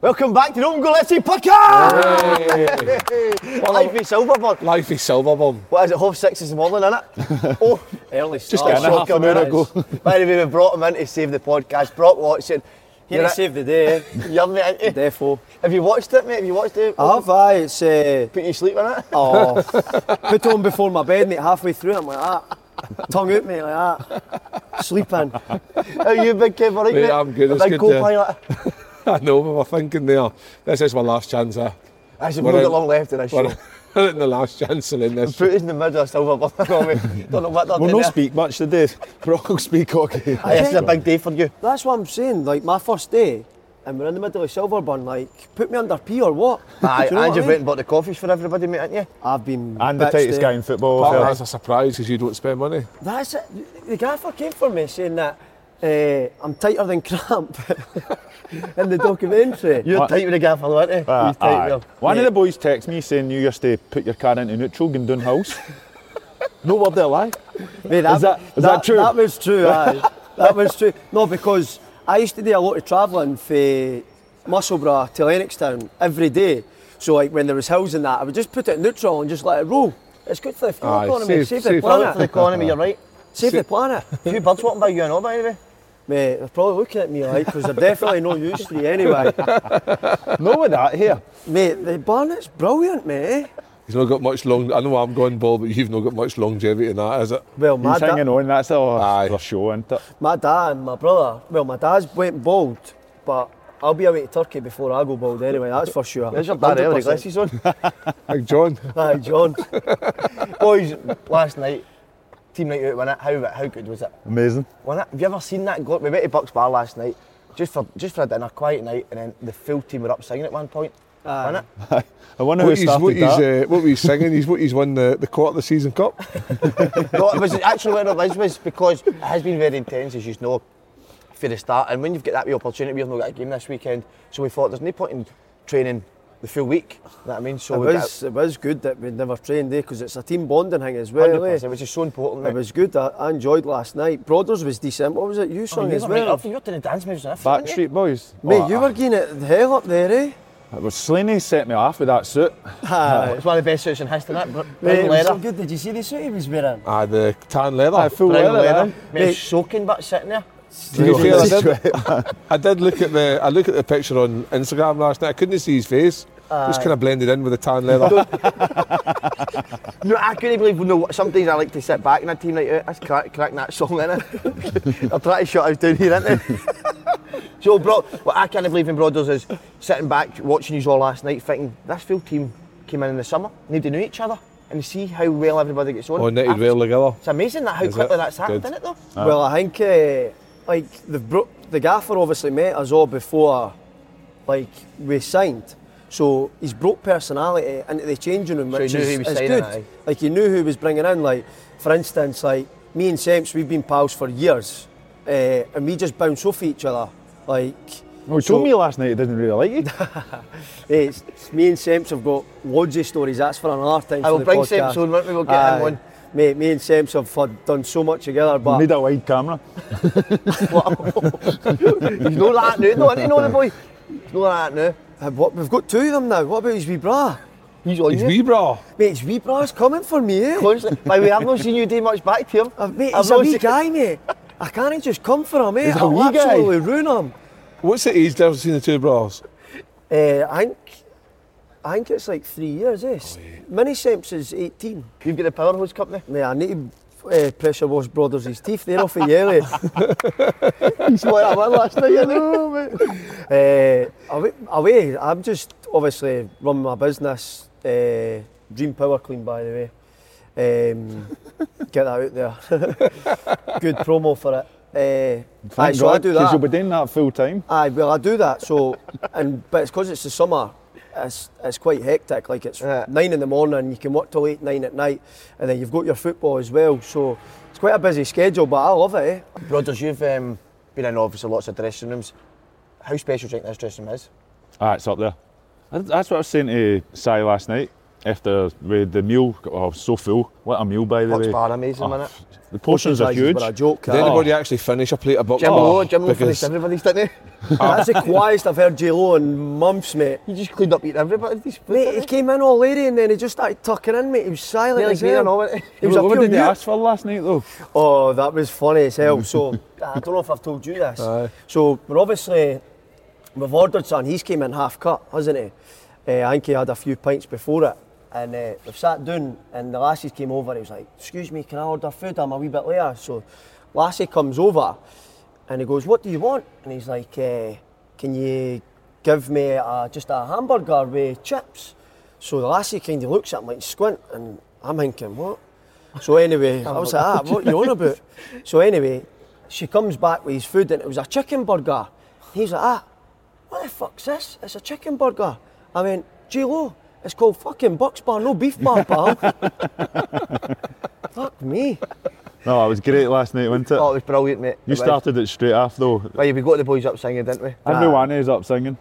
Welcome back to the Open Goal FC podcast! Life is Silverburn. Life is Silverburn. What is it, half six this morning, innit? oh, early start. Just getting a half an hour ago. By the way, we brought him in to save the podcast. Brock Watson. Here to save the day. You're mate, ain't you? Defo. Have you watched it, mate? Have you watched it? I have, aye. It's, uh, Put you to sleep in it? oh, put on before my bed, mate, halfway through, I'm like that. Tongue out, mate, like ah. that. Sleeping. How you, a big kid, all right, Mate, mate? I'm good, A big good, co-pilot. I know, we were thinking there. This is my last chance. Uh, Actually, We're we've got long left in this we're, show. we're in the last chance in this. Fruit is in the middle of Silverburn. No. Don't know what they're We'll doing not there. speak much today. Brock will speak okay. Aye, This is a big day for you. That's what I'm saying. Like, my first day, and we're in the middle of Silverburn, like, put me under P or what? Aye, you know and what you've I went mean? and bought the coffees for everybody, mate, haven't you? I've been. And the bitched tightest there. guy in football. Part of that's a surprise because you don't spend money. That's it. The gaffer came for me saying that uh, I'm tighter than cramp in the documentary. You're What? tight with the gaffer, though, aren't you? Ah, He's tight aye. with him. One of the boys texted me saying you used to put your car into neutral going down hills. no word of a lie. Mate, Is that- is that true? That was true, aye. that was true. No, because I used to do a lot of travelling for Musselburgh to Lennoxtown every day. So like when there was hills and that, I would just put it in neutral and just let it roll. It's good for the fuel Aye, economy, save- save, save- the Well, for the economy, you're right. Save the planet. A few birds walking by you and all, by the way. Mate, they're probably looking at me like, because they're definitely no use to you anyway. No with that here. Mate, the barnet's brilliant, mate. Eh? He's not got much long. I know I'm going ball, but you've not got much longevity in that, is it? Well, my, He's da- hanging on. That's a, Aye. a show, isn't it? my dad and my brother, well, my dad's went bald, but I'll be away to Turkey before I go bald anyway, that's for sure. There's your dad early 100%. glasses on. Big John. Aye, John. Boys, last night, team night out, won it. How, how good was it? Amazing. Won it? Have you ever seen that? Go- We went to Bucks Bar last night, just for just for a dinner, quiet night, and then the full team were up singing at one point. Aye. Won it? I wonder who What he's, started what, he's, uh, what he's singing, he's what he's won the, the quarter of the season cup. no, it was actually what it was, was because it has been very intense, as you know, for the start. And when you've got that wee opportunity, we've not got a game this weekend, so we thought there's no point in training the full week. You know what I mean? So It we got- was, it was good that we never trained there because it's a team bonding thing as well. eh? 100%, which is so important. It mate. was good. I, I enjoyed last night. Brothers was decent. What was it you Oh, sung you as were right well? up, you were doing the dance moves and everything, weren't? Backstreet Boys. Mate, Oh, you were getting it the hell up there, eh? It was Slaney set me off with that suit. Aye. It's one of the best suits in history, that. Br- Mate, Brown it was so leather. good. Did you see the suit he was wearing? Ah, the tan leather. Aye, full Brown leather. leather. eh? Mate, it's soaking but sitting there. To be fair, I did, I did look at the I look at the picture on Instagram last night. I couldn't see his face. Just kind of blended in with the tan leather. No, I couldn't believe, no, some days I like to sit back in a team night out. That's crack, cracking that song in it. I'm trying to shut us down here, aren't they? so, bro, what I can't believe in Brothers is sitting back, watching you all last night, thinking this full team came in in the summer, nobody knew each other, and see how well everybody gets on. oh, knitted well together. It's amazing that how Is quickly it? that's happened, Good. isn't it, though? Well, I think uh, like the bro- the gaffer obviously met us all before, like we signed. So he's brought personality into the changing room, So he which knew is, he was is good. Like he knew who he was bringing in. Like for instance, like me and Semps, we've been pals for years, uh, and we just bounce off each other. Like Well, he So- told me last night he didn't really like you. it's, it's me and Semps have got loads of stories. That's for another time. I will bring podcast. Semps on, won't we? We'll get him Aye. on. Mate, me and Semps have done so much together, but need a wide camera. He's not that now, though, isn't he, no, the boy? He's not that now. Uh, what, we've got two of them now. What about his wee bra? He's on He's you. wee bra. Mate, his wee bra's coming for me, eh? Constantly. By the way, I've not seen you do much back to him. Uh, mate, I've he's a not wee seen- guy, mate. I can't just come for him, mate. He's a I'll wee guy. absolutely ruin him. What's the age difference between the two bras? Uh, I think, I think it's like three years, eh? Oh, Mini Semps is 18. You've got the powerhouse company. Mate, I need to uh, pressure wash brothers' his teeth. They're off a yellow. He's like that one last night, you know, mate. Uh, away, away, I'm just obviously running my business. Uh, Dream Power Clean, by the way. Um, get that out there. Good promo for it. Uh, aye, Thank so I God, do that. you'll be doing that full time. Aye, well, I do that. So, and but it's because it's the summer. It's, it's quite hectic. Like it's Yeah. nine in the morning. You can work till eight, nine at night, and then you've got your football as well. So it's quite a busy schedule, but I love it. Eh? Brothers, you've um, been in obviously lots of dressing rooms. How special do you think this dressing room is? Ah, it's up there. That's what I was saying to Si last night. After with the meal, oh, so full. What a meal, by the Hot's way. bar amazing, Oh, wasn't? The portions are huge. were a joke. Did that. anybody actually finish a plate of buck? Jim Oh, Lowe, Jim Lowe because finished everybody's, didn't he? Ah. That's the quietest I've heard J Lo in months, mate. He just cleaned up eating everybody's plate. Mate, he came in all lady and then he just started tucking in, mate. He was silent Nearly as green hell. all, wasn't he? He was a what pure did they ask for last night, though? Oh, that was funny as hell. So I don't know if I've told you this. Aye. So we're obviously we've ordered something. He's came in half cut, hasn't he? Eh, uh, I think he had a few pints before it, and uh, we've sat down. And the lassies came over. He was like, "Excuse me, can I order food? I'm a wee bit later." So lassie comes over, and he goes, "What do you want?" And he's like, uh, "Can you give me a, just a hamburger with chips?" So the lassie kind of looks at him like squint, and I'm thinking, "What?" So anyway, I was like, ah, what are you on about? So anyway, she comes back with his food and it was a chicken burger. He's like, ah, what the fuck's this? It's a chicken burger. I went, J-Lo, it's called fucking Bucks Bar, no beef bar, pal. Fuck me. No, it was great last night, wasn't it? Oh, it was brilliant, mate. you It was. started it straight off, though. Right, we got the boys up singing, didn't we? Everyone is up singing.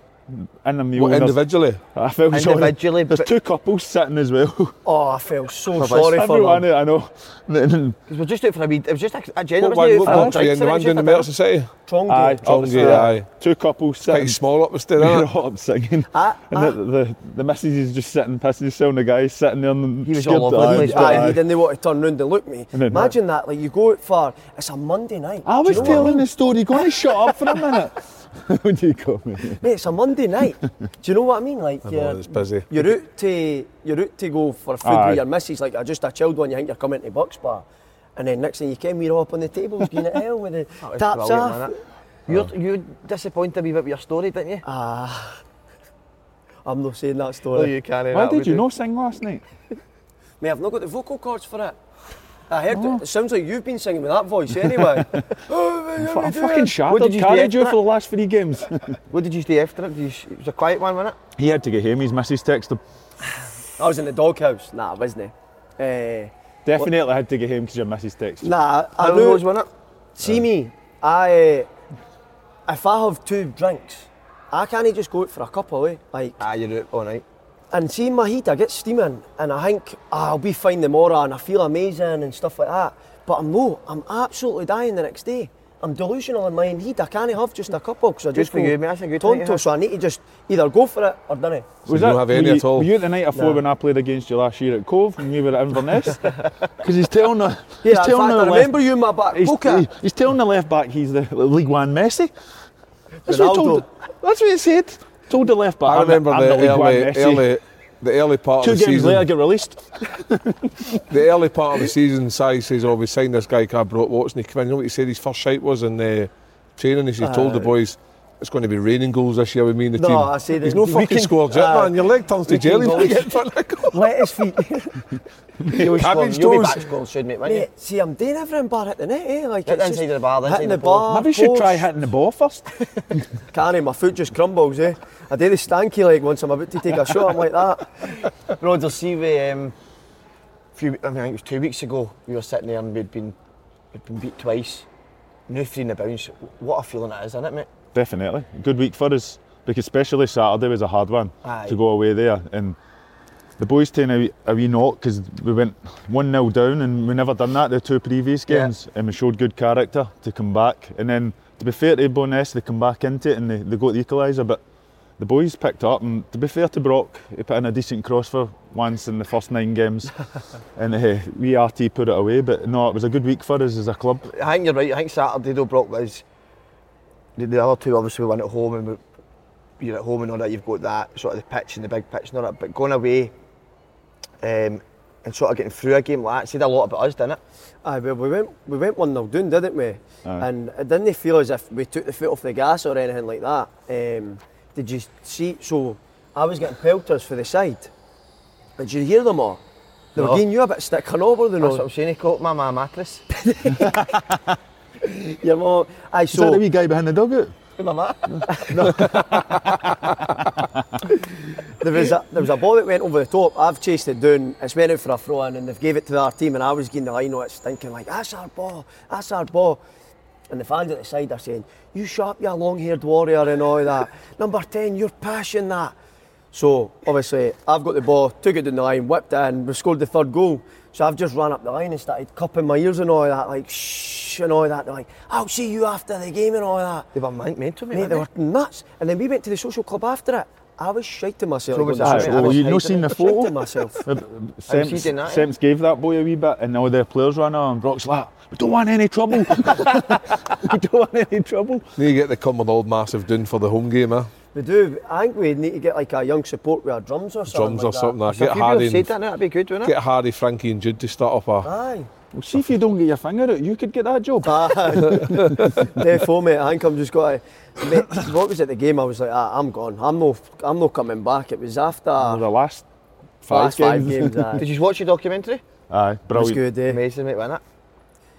In the meal. What, individually? I felt sorry. Individually, There's but- two couples sitting as well. Oh, I felt so Because sorry for Everyone, them. I know. Because we're just out for a wee. It was just a, a general. What, wasn't what, it? what box For were you in? The one drinks, the it Merchant City? Trongy. Aye, Trongy, upstairs. aye. Two couples Quite small up the stair, They're isn't it? up singing. Ah, And ah. the, the, the missus is just sitting pissing himself, and the guy's sitting there and He was all to over the place, Aye, Aye. he didn't want to turn round and look me. And Imagine that, like you go out for, it's a Monday night. I was know what I telling the story. Go and shut up for a minute. what do you call me? Mate, it's a Monday night. Do you know what I mean? Like I you're, know, it's busy. you're out to you're out to go for food Aye. with your missus, like I just a chilled one. You think you're coming to Bucks Bar, and then next thing you came, we're all up on the tables, going at hell with the taps off. You're, you disappointed a wee bit with your story, didn't you? Ah, I'm not saying that story. you can't. Why did you not sing last night? Mate, I've not got the vocal cords for it. I heard it. It sounds like you've been singing with that voice anyway. I'm fucking shattered. What did you do Carried you for the last three games. What did you do after it? Did you, it was a quiet one, wasn't it? he had to get home. His missus texted him. I was in the doghouse. Nah, I wasn't. Uh, Definitely had to get home because your missus texted. nah, I How knew. was, wasn't it? See me, I if I have two drinks, I can't just go out for a couple, eh? Like, Ah, you're out all night. And see in my heat, I get steaming, and I think ah, I'll be fine tomorrow, and I feel amazing and stuff like that. But I'm no, I'm absolutely dying the next day. I'm delusional in my own heat. I can't have just a couple because I Good just for go you, mate. That's a good to tonto. So I need to just either go for it or done it. So you don't have any you, at all? Were you at the night before No. when I played against you last year at Cove and we were at Inverness? Because he's telling the, Yeah, he's in fact, telling the I left, remember you in my back he's, pocket. he- he's telling the left back he's the League One Messi. That's what, he told, that's what he said. Told the left back. I I'm the- remember I'm the, the League One early, Messi. early, the early part Two of the games season. later, get released. The early part of the season, Si says, "Oh, we signed this guy called Brock Watson." He came in. You know what he said? His first shite was in the training. He said, told the boys, "It's going to be raining goals this year with me and the No, team." I said He's no we fucking can- scored yet, uh, man. Your leg turns to jelly. go- when you get in front of goal. Lettuce feet. You'll, Cabbage you'll be toes. back scoring soon, mate, won't you? Mate, see, I'm doing everything bar at the net, eh? Like Hit the inside just of the bar, the hitting the the bar. Maybe you should try hitting the ball first. Can't, my foot just crumbles, eh? I do the stanky leg once I'm about to take a shot, I'm like that. Roger, see, we, um, few, I mean, I think it was two weeks ago, we were sitting there and we'd been, we'd been beat twice. New three in the bounce. What a feeling it is, isn't it, mate? Definitely. Good week for us. Because especially Saturday was a hard one Aye. to go away there. And the boys taking a wee, a wee knock because we went 1 0 down and we never done that the two previous Yeah. games. And we showed good character to come back. And then, to be fair to Bo'ness, they come back into it and they, they got the equaliser. But the boys picked up, and to be fair to Brock, he put in a decent cross for once in the first nine games, and uh, we RT put it away. But no, it was a good week for us as a club. I think you're right. I think Saturday though Brock was the, the other two obviously we won at home and we, you're at home and all that. You've got that sort of the pitch and the big pitch and all that. But going away um, and sort of getting through a game like that said a lot about us, didn't it? Aye, well, we went we went one 0 down, didn't we? Aye. And it didn't feel as if we took the foot off the gas or anything like that. Um, did you see? So I was getting pelters for the side. Did you hear them all? They were No. giving you a bit of stick over the That's what. I'm saying. He caught my, my mattress. Your mum. Aye, Is that so the wee guy behind the dugout? my mat. there was a there was a ball that went over the top. I've chased it down. It's went out for a throw in, and they've gave it to our team. And I was getting the line on it, thinking like, "That's our ball. That's our ball." And the fans at the side are saying, "You sharp, you long-haired warrior, and all that. Number ten, you're pushing that." So obviously, I've got the ball, took it down the line, whipped it in, we scored the third goal. So I've just ran up the line and started cupping my ears and all that, like shh and all that. They're like, "I'll see you after the game and all that." They were men- mental, mate. Mate, they were weren't nuts. And then we went to the social club after it. I was shiting myself. So was going social I Oh, was you no hiding seen the photo? Shiting myself. Have you seen that, yeah? Semps gave that boy a wee bit, and all the players ran on. And Brock's like, "We don't want any trouble. we don't want any trouble." Need to get the Cumbernauld Massive down for the home game, eh? We do. I think we need to get like a young support with our drums or something. Drums like or something like they? that. Get you Harry, said that, that'd be good, wouldn't it? get Harry, Frankie, and Jude to start up a. Aye. Well, see if you don't get your finger out, you could get that job. Aye. Defo, mate. I think I'm just got to. Mate, what was at the game? I was like, ah, I'm gone. I'm no, I'm not coming back. It was after the last five last five games. games. Aye. Did you watch your documentary? Aye, brilliant. It was good, eh? Amazing, mate, wasn't it?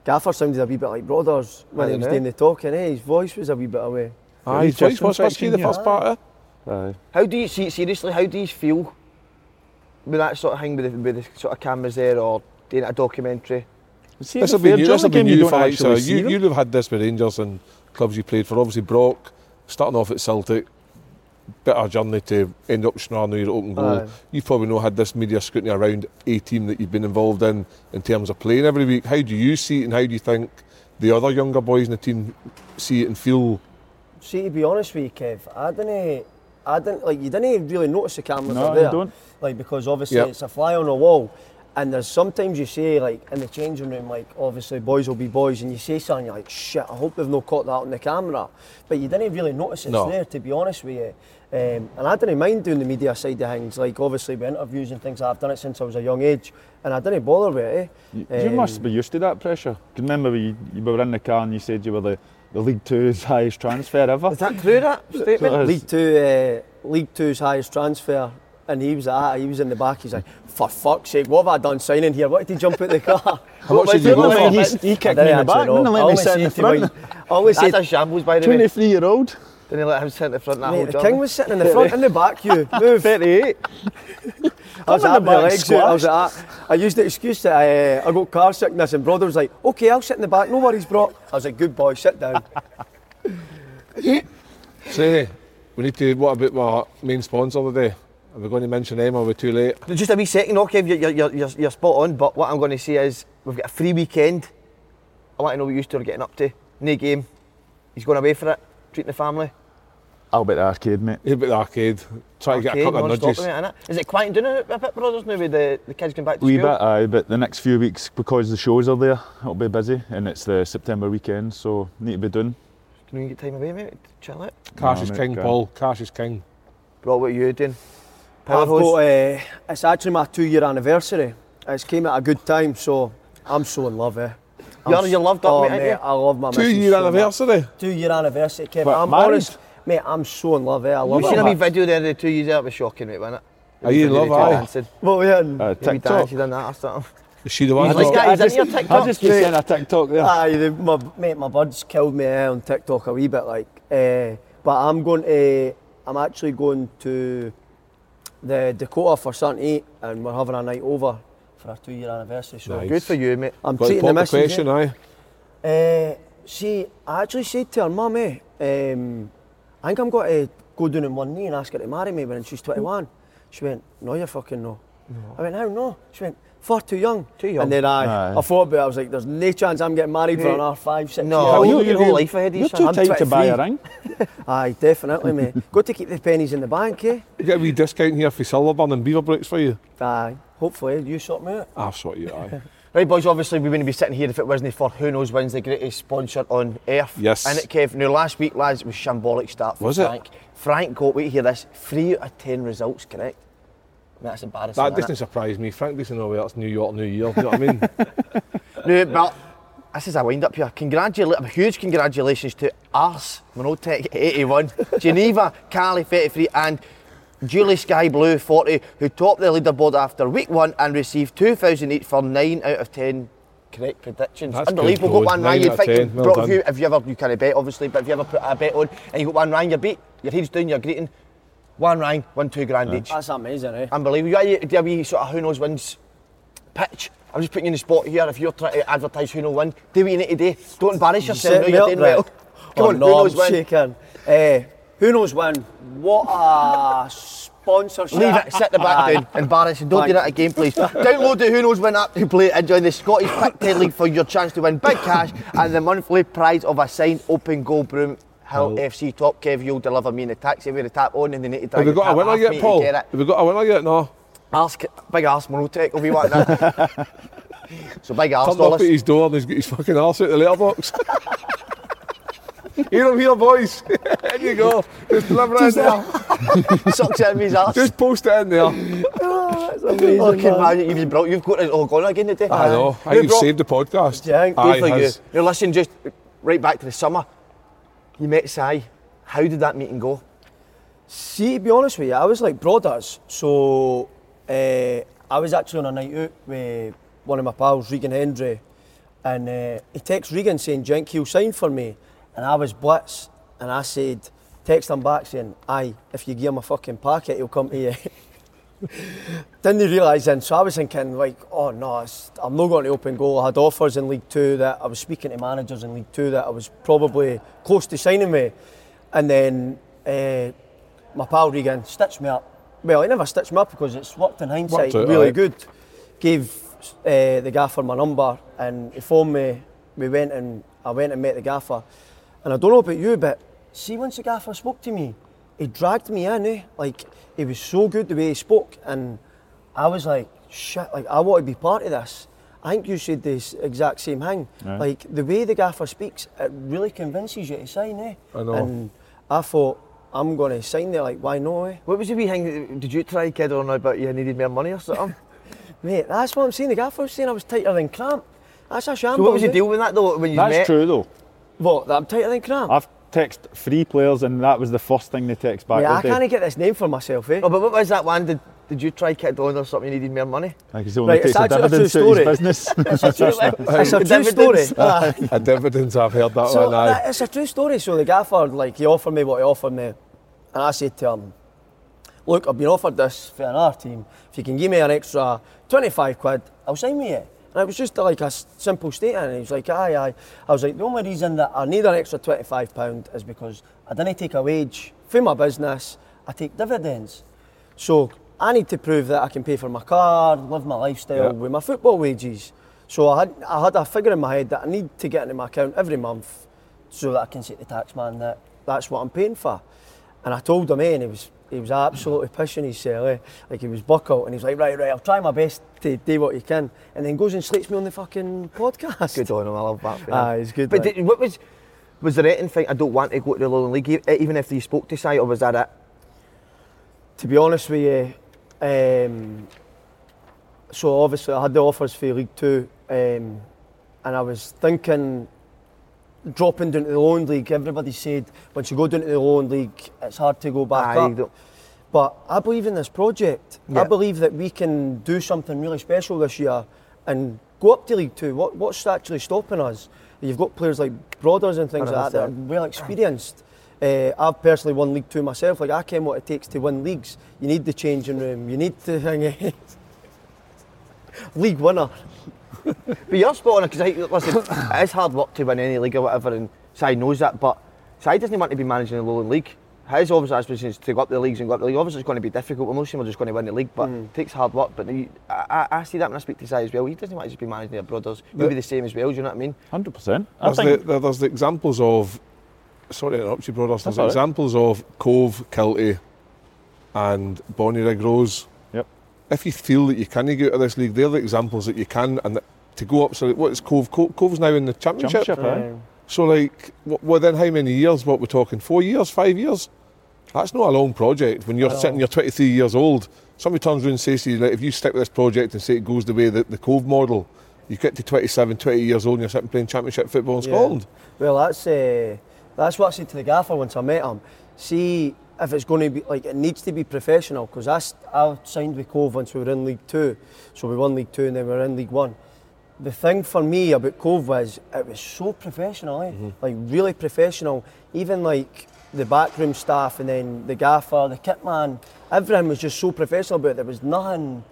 Gaffer sounded a wee bit like Brothers when he was know. doing the talking, eh? His voice was a wee bit away. Aye, He's his voice just was husky the first part? Aye. How do you see seriously? How do you feel with that sort of thing with the, with the sort of cameras there or doing a documentary? See, This will be fair, new. This will be game, you new don't for like, so You you'd have had this with Rangers and clubs you played for. Obviously, Brock starting off at Celtic, bit of a journey to end up Stranraer, your open goal. Aye. You've probably not had this media scrutiny around a team that you've been involved in in terms of playing every week. How do you see it, and how do you think the other younger boys in the team see it and feel? See, to be honest with you, Kev, I didn't, I didn't like you didn't really notice the cameras No, are you there. don't. Like because obviously Yep. it's a fly on the wall, and there's sometimes you say like in the changing room, like obviously boys will be boys, and you say something you're like shit. I hope they've not caught that on the camera, but you didn't really notice it's No. there. To be honest with you. Um, and I didn't mind doing the media side of things, like obviously with interviews and things. I've done it since I was a young age, and I didn't bother with it. Eh? You, you Um, must be used to that pressure. Can remember when you, you were in the car and you said you were the, the League Two's highest transfer ever. Is that true? That statement? Yes. League Two, uh, League Two's highest transfer, and he was at, he was in the back. He's like, for fuck's sake, what have I done signing here? What did he jump out the car? How much did you go for? let he kicked me in the back, actually wouldn't let I me always sit in say the front. Always That's say, a shambles, by the way. 23 year old. Didn't let him sit in the front that mate, whole the job. king was sitting in the front and the back. You move. 38. I was I'm at in the my back legs. I was at, I used the excuse that I, uh, I got car sickness, and brother was like, "Okay, I'll sit in the back. No worries, bro." I was like, "Good boy, sit down." Say, we need to. What about our main sponsor today? Are we going to mention them? Or are we too late? Just a wee second, okay, you're, you're, you're, you're, you're spot on, but what I'm going to say is we've got a free weekend. I want to know what you two are getting up to. No game. He's going away for it, treating the family. I'll bet the arcade, mate. How about the arcade? Try to get a couple of non-stop, nudges. mate, innit? Is it quieting down a bit, brothers, now with the, the kids going back to Wee school? bit, aye, but the next few weeks, because the shows are there, it'll be busy, and it's the September weekend, so need to be done. Can we get time away, mate? Chill out. Cash Nah, is mate, king, go. Paul. Cash is king. Bro, what are you doing? I've got, uh, it's actually my two-year anniversary. It's came at a good time, so I'm so in love. Eh? I'm You're- you're loved up, oh, mate, aren't? I love my Two-year so anniversary. Two-year anniversary, Kev. What, I'm married? honest, mate. I'm so in love. Eh? I love You it. seen a wee much. video there of the two years there? It was shocking, mate, wasn't it? Are you in love, two aye? dancing. What we in? Uh, The TikTok. dance, you done that or something. Is she the one? He's like that, I he's into just, your I TikTok. just keep saying a TikTok there. Aye, the, my, mate, my buds killed me eh, on TikTok a wee bit, like. Uh, but I'm going to, I'm actually going to the Dakota for something to eat, and we're having a night over for our two-year anniversary. So Nice. Good for you, mate. I'm Got treating the pop the missus. question, eh. aye. Uh, see, I actually said to her, Mum, eh, um, I think I'm going to go down on one knee and ask her to marry me when she's 21. She went, No, you're fucking no. I went, How no? She went, far too young. Too young. And then I, Aye. I thought about it, I was like, there's no chance I'm getting married for Hey. another five, six No, years. you- you're- your whole you're- life ahead of you, You're son. too I'm tight to buy a 23. ring. Aye, definitely, mate. Got to keep the pennies in the bank, eh? You get a wee discount here for Silverburn and Beaver Bricks for you. Aye, hopefully, you sort me out. I'll sort you aye. Right, boys, obviously we wouldn't be sitting here if it wasn't for Who Knows when's the greatest sponsor on earth. Yes. And it, Kev. Now, last week, lads, it was shambolic start for Was it? Frank. Frank got, wait, hear this, three out of ten results correct. That's embarrassing. That doesn't surprise me. Frank doesn't know where it's New York, New Year. You know what I mean? No, but this is a wind up here. Congratulations, a huge congratulations to Ars, Monotech 81, Geneva, Cali 33, and Julie Sky Blue 40, who topped the leaderboard after week one and received 2,000 each for 9 out of 10 correct predictions. That's Unbelievable. good, Got one right. You'd think, 10, well bro, if done. you, if you ever, you can't bet obviously, but if you ever put a bet on and you got one rang, you're beat, your head's down, you're greeting, one rang, won two grand each. That's amazing, eh? Unbelievable. You got a wee sort of who knows wins pitch. I'm just putting you in the spot here. If you're trying to advertise who knows win, do what you need to do. Don't embarrass yourself. Set now you're up, doing right? well. Come Oh, on, no, who knows I'm win? shaking. Eh, who knows when? What a sponsorship. Leave it, sit the back Aye. down. Embarrassing. Don't do Thank that again, please. Download the Who Knows Wins app to play and join the Scottish Pick League for your chance to win big cash and the monthly prize of a signed open goal broom. Hill Well- FC Top Kev, you'll deliver me in the taxi with the tap on and they need to drag Have we the got a tap winner off me yet, Paul? Have we got a winner yet? No. Ask it. Ask, big arse monotech will be wanting that. so big arse, Turned up at his door and he's got his fucking arse out the letterbox. Here I'm here, boys. there you go. Just deliver it in there. Sucks out of his ass. Just post it in there. Oh, that's amazing, Oh, can man. imagine you've brought, you've got it all gone again today. I know. I you've brought- saved the podcast. Yeah, good Good for Aye, you. has. Now listen, just right back to the summer. You met Si. How did that meeting go? See, to be honest with you, I was like brothers. So uh, I was actually on a night out with one of my pals, Regan Hendry, and uh, he texts Regan saying, Jink, he'll sign for me. And I was blitz, and I said, text him back saying, aye, if you give him a fucking packet, he'll come to you. Didn't realise then, so I was thinking like, oh no, I'm not going to open goal. I had offers in League Two that I was speaking to managers in League Two that I was probably close to signing me, and then uh, my pal Regan stitched me up. Well, he never stitched me up because it's worked in hindsight Worked out, really good. Gave uh, the gaffer my number and he phoned me. We went and I went and met the gaffer, and I don't know about you, but see once the gaffer spoke to me, he dragged me in. Eh? Like he was so good the way he spoke, and I was like, shit, like I want to be part of this. I think you said this exact same thing. Yeah. Like the way the gaffer speaks, it really convinces you to sign, eh? I know. And I thought, I'm going to sign there, like, why not, eh? What was the wee thing? Did you try kid on about you needed more money or something? Mate, that's what I'm saying. The gaffer was saying I was tighter than cramp. That's a shambles. so what was your eh? deal with that though when you That's met? true though. What, that I'm tighter than cramp? I've texted three players and that was the first thing they text back. yeah, I did they? can't get this name for myself, eh? Oh, but what was that one? Did, did you try kid on or something? You needed more money. Like he's only Right, it's takes a actually a true dividends his story. business. It's a true, it's a true story. A dividends, I've heard that So one. Aye. that- it's a true story. So the gaffer, like, he offered me what he offered me, and I said to him, "Look, I've been offered this for another team. If you can give me an extra 25 quid, I'll sign with you." And it was just like a simple statement. And he was like, "Aye, aye." I was like, "The only reason that I need an extra 25 pound is because I didn't take a wage for my business. I take dividends. So I need to prove that I can pay for my car, live my lifestyle Yeah. with my football wages. So I had, I had a figure in my head that I need to get into my account every month so that I can say to the tax man that that's what I'm paying for. And I told him, eh, and he was, he was absolutely pushing his cell, eh? like he was buckled, and he was like, right, right, I'll try my best to do what you can. And then goes and slates me on the fucking podcast. Good on him. I love that. for. Aye, he's good. But like. did, what was was there anything? I don't want to go to the Lowland League, even if they spoke to Si, or was that it? to be honest with you, um, so obviously I had the offers for League Two, um, and I was thinking dropping down to the Lowland League. Everybody said once you go down to the Lowland League, it's hard to go back Aye, up. But I believe in this project. Yeah. I believe that we can do something really special this year and go up to League Two. What, what's actually stopping us? You've got players like Brothers and things like that that are well experienced. Uh, I've personally won League Two myself. Like I ken what it takes to win leagues. You need the changing room. You need to hang League winner. But you're spot on because listen, it is hard work to win any league or whatever, and Si knows that. But Si doesn't want to be managing the Lowland League. his obviously aspirations to go up the leagues and go up the league. Obviously, it's going to be difficult. We're mostly we're just going to win the league, but Mm. it takes hard work. But he, I, I I see that when I speak to Si as well. He doesn't want to just be managing their brothers. He'll be the same as well. Do you know what I mean? Hundred percent. I There's, think the, there's the examples of, sorry to interrupt you, brothers. There's That's all right. examples of Cove, Kelty, and Bonnyrigg Rose. Yep. If you feel that you can get out of this league, they're the examples that you can, and that, to go up. So, what is Cove? Cove Cove's now in the championship. championship. Aye. So, like, w- within how many years? What we're talking? Four years? Five years? That's not a long project. When you're I sitting, you're 23 years old. Somebody turns around and says to you, like, if you stick with this project and say it goes the way that the Cove model, you get to 27, 20 years old and you're sitting playing championship football in Yeah. Scotland. Well, that's uh, that's what I said to the gaffer once I met him. See if it's going to be like it needs to be professional because I, I signed with Cove once we were in League Two, so we won League Two and then we were in League One. The thing for me about Cove was it was so professional, eh? like really professional. Even like the backroom staff and then the gaffer, the kit man, everything was just so professional about it. There was nothing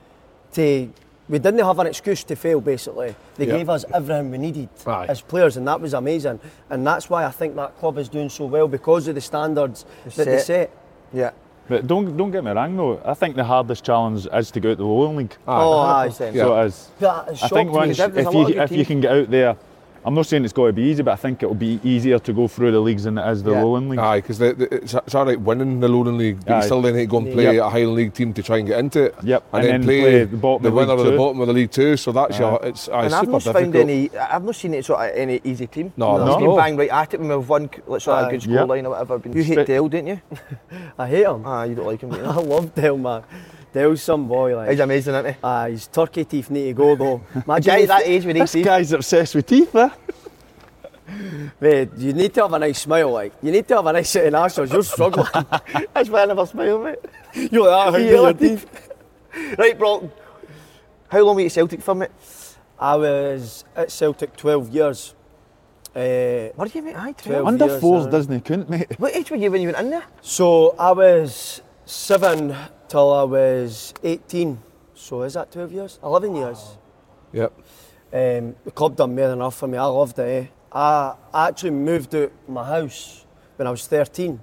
to. We didn't have an excuse to fail. Basically, they Yeah. gave us everything we needed Aye. as players, and that was amazing. And that's why I think that club is doing so well because of the standards that they set. set. Yeah. But don't don't get me wrong though. I think the hardest challenge is to go out the Lowland League. oh, aye. 100%. So it is. But I think me. once there's a if you if you can get out there, I'm not saying it's got to be easy, but I think it'll be easier to go through the leagues than it is the Yeah. Lowland League. Aye, because it's, it's all right winning the Lowland League, but Aye. you still then need to go and play Yep. a Highland League team to try and get into it. Yep, And, and then, then play, play the bottom of winner League of the bottom of the League Two. So that's your, it's aye, And I've super not difficult. found any. I've not seen it sort of any easy team. No, We've there's been no. bang right at it when we've won like, sort of Aye. a good Yep. scoreline or whatever. But you hate Spe- Dale, didn't you? I hate him. Ah, you don't like him. I love Dale, man. Dale's some boy, like. He's amazing, isn't he? Ah, his turkey teeth need to go though. Imagine guy that age with This AC. guy's obsessed with teeth, eh? Mate, you need to have a nice smile, like. You need to have a nice set of nostrils. You're struggling. That's why I never smile, mate. You're like, Yeah, your teeth. Right, Brock. How long were you at Celtic for, mate? I was at Celtic 12 years. Uh, What do you mean? Aye, 12. Twelve. Under years, fours doesn't he, couldn't mate? What age were you when you went in there? so I was seven till I was 18. So is that 12 years? 11 years. Yep. Um, the club done more than enough for me. I loved it. Eh? I I actually moved out my house when I was 13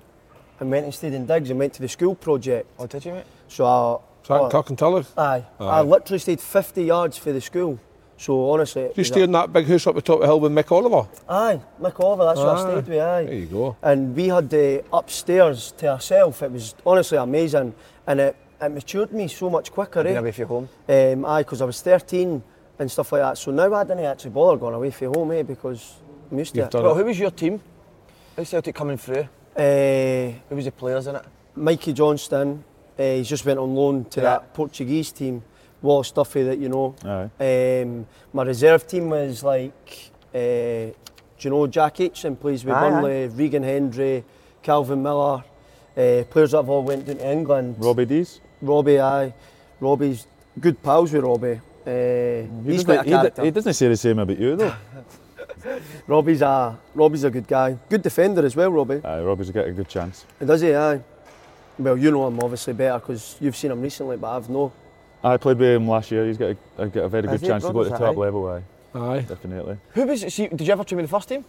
and went and stayed in Diggs and went to the school project. Oh, did you, mate? So I, So that oh, Kirkintilloch. aye, I literally stayed 50 yards for the school. So honestly, it You was stay in that big house up the top of the hill with Mick Oliver. aye, Mick Oliver, that's what I Aye. stayed with. Aye. There you go. and we had the upstairs to ourselves. It was honestly amazing, and it, it matured me so much quicker. Been Eh? away from home. Um, aye, because I was 13 and stuff like that. So now I didn't actually bother going away from home, eh? Because I'm used to You've it. done Well, who was your team? How's Celtic coming through? Uh, Who was the players in it? Mikey Johnston, uh, he's just went on loan to Yeah. that Portuguese team. Wallace Duffy that you know. Aye. Um, my reserve team was like, uh, do you know Jack Aitchison plays with Aye, Burnley, Regan Hendry, Calvin Miller, uh, players that have all went down to England. Robbie Deas. Robbie, aye. Robbie's good pals with Robbie. Uh, He he's doesn't, quite a he, d- character. he doesn't say the same about you though. Robbie's a Robbie's a good guy. Good defender as well, Robbie. Aye, Robbie's got a good chance. Does he? Aye. Well, you know him obviously better because you've seen him recently, but I've no. I played with him last year. He's got a, got a very good chance to go to the top aye. level. Aye, Aye. definitely. Who was? See, did you ever train with the first team?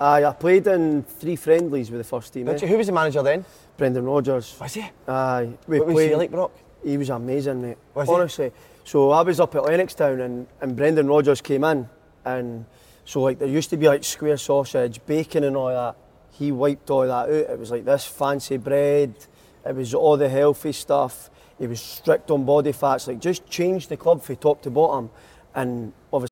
Aye, I played in three friendlies with the first team. Eh? you? Who was the manager then? Brendan Rodgers. Was he? Aye, we What was played. he like, Brock? He was amazing, mate. Was he? Honestly. So I was up at Lennoxtown and, and Brendan Rodgers came in and so like there used to be like square sausage, bacon and all that. He wiped all that out. It was like this fancy bread. It was all the healthy stuff. He was strict on body fats. Like just changed the club from top to bottom. And obviously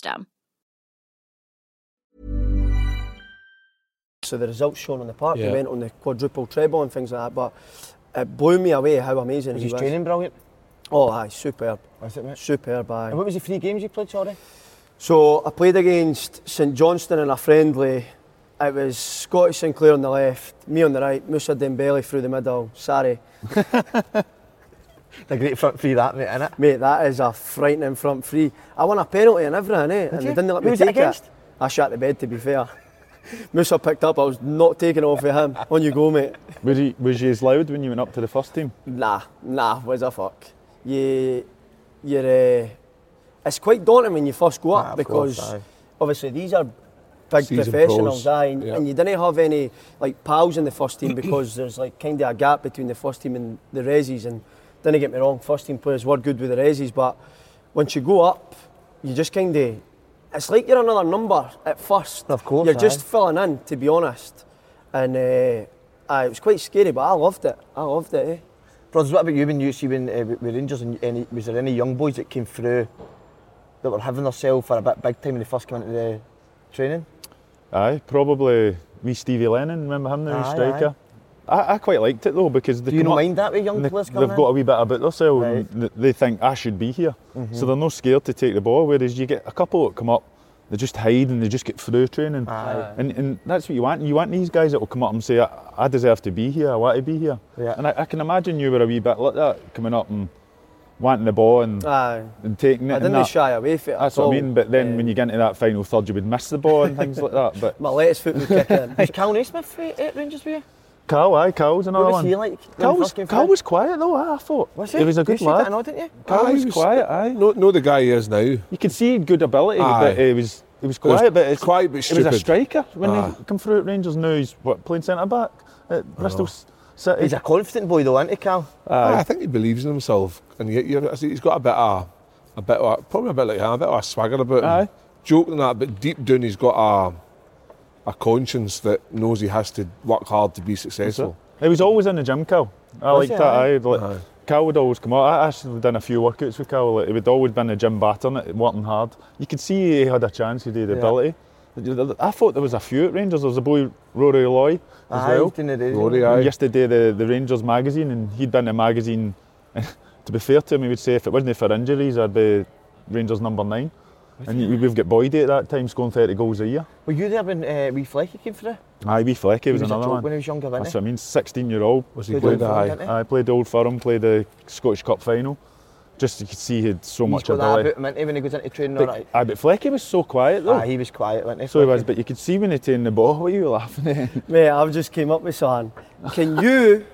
So the results shown on the park, Yeah. he went on the quadruple treble and things like that. But it blew me away how amazing Was he his was. training brilliant? Oh, aye, superb, Was it, mate? superb, aye. And what was the three games you played, sorry? So I played against St Johnstone in a friendly. It was Scotty Sinclair on the left, me on the right, Moussa Dembélé through the middle, Sari. The great front three that, mate, innit? Mate, that is a frightening front three. I won a penalty and everything, eh? and you? they didn't let Who me was it take against? I shot the bed, to be fair. Moussa picked up, I was not taking it off of him. On you go, mate. Was he was you as loud when you went up to the first team? Nah, nah, was a fuck. You, you're, uh, it's quite daunting when you first go up Ah, of because course, obviously these are big Seasoned professionals, pros, aye, and, yeah. and you didn't have any like pals in the first team because there's like kind of a gap between the first team and the resis. And don't get me wrong, first team players were good with the resis, but once you go up, you just kind of, it's like you're another number at first. Of course, you're just filling in, to be honest. And uh, aye, it was quite scary, but I loved it. I loved it. Eh? Brothers, what about you when you see when uh, with Rangers and any, was there any young boys that came through that were having themselves for a bit big time when they first came into the training? Aye, probably wee Stevie Lennon. Remember him, the wee Aye, striker. I, I quite liked it though because they Do you come not up mind that with young and they, players they've coming got a in? wee bit about themselves Right. Mm-hmm. and they think I should be here. So they're not scared to take the ball. Whereas you get a couple that come up, they just hide and they just get through training. Aye. And, and that's what you want. You want these guys that will come up and say, I, I deserve to be here, I want to be here. Yeah. And I, I can imagine you were a wee bit like that, coming up and wanting the ball and, and taking it. I didn't that. shy away from it. That's at what I mean. But then Um, when you get into that final third, you would miss the ball and things like that. But my latest foot would kick in. Was Kal Naismith at Rangers for you? Carl, aye, Carl's another What was one. he like? when Carl was, first came was quiet though, aye, I thought. Was he? was a good said that, lad. I know, didn't you? Carl Aye, was he was- quiet, aye. No, no, the guy he is now. You could see good ability, Aye. but he was he was was quiet. But it's, quiet but he was a striker when Aye. he come through at Rangers. Now he's what playing centre back at Bristol S- City. He's a confident boy though, isn't he, Kal? Aye, Aye. I think he believes in himself, and he, he, he's got a bit of a bit of a, probably a bit like him, a bit of a swagger about him. Aye. Joking that, but deep down he's got a a conscience that knows he has to work hard to be successful. He was always in the gym, Kal. I Was liked he? that. Aye. Aye. Like, Aye. Kal would always come out. I actually done a few workouts with Kal. Like, he would always been in the gym battering it, working hard. You could see he had a chance. He had the Yeah. ability. I thought there was a few at Rangers. There was a boy Rory Loy as Aye, well. he's doing the radio. Rory, aye. used to do the, the Rangers magazine and he'd been in the magazine. to be fair to him, he would say if it wasn't for injuries, I'd be Rangers number nine. And you- we've got Boydie at that time scoring 30 goals a year. Were you there when uh, wee Flecky came through? Aye, wee Flecky He was, was a another joke one. when he was younger, wasn't That's what I mean, 16 year old. Was he Played played, Old Firm, didn't he? I played Old Firm, played the Scottish Cup final. Just you could see he had so He's much got that ability. about him, ain't he, when he goes into training all But, right. aye, but Flecky was so quiet though. Aye, he was quiet, wasn't he? so he was, but you could see when he turned the ball. What are you laughing at? Mate, I've just came up with something. Can you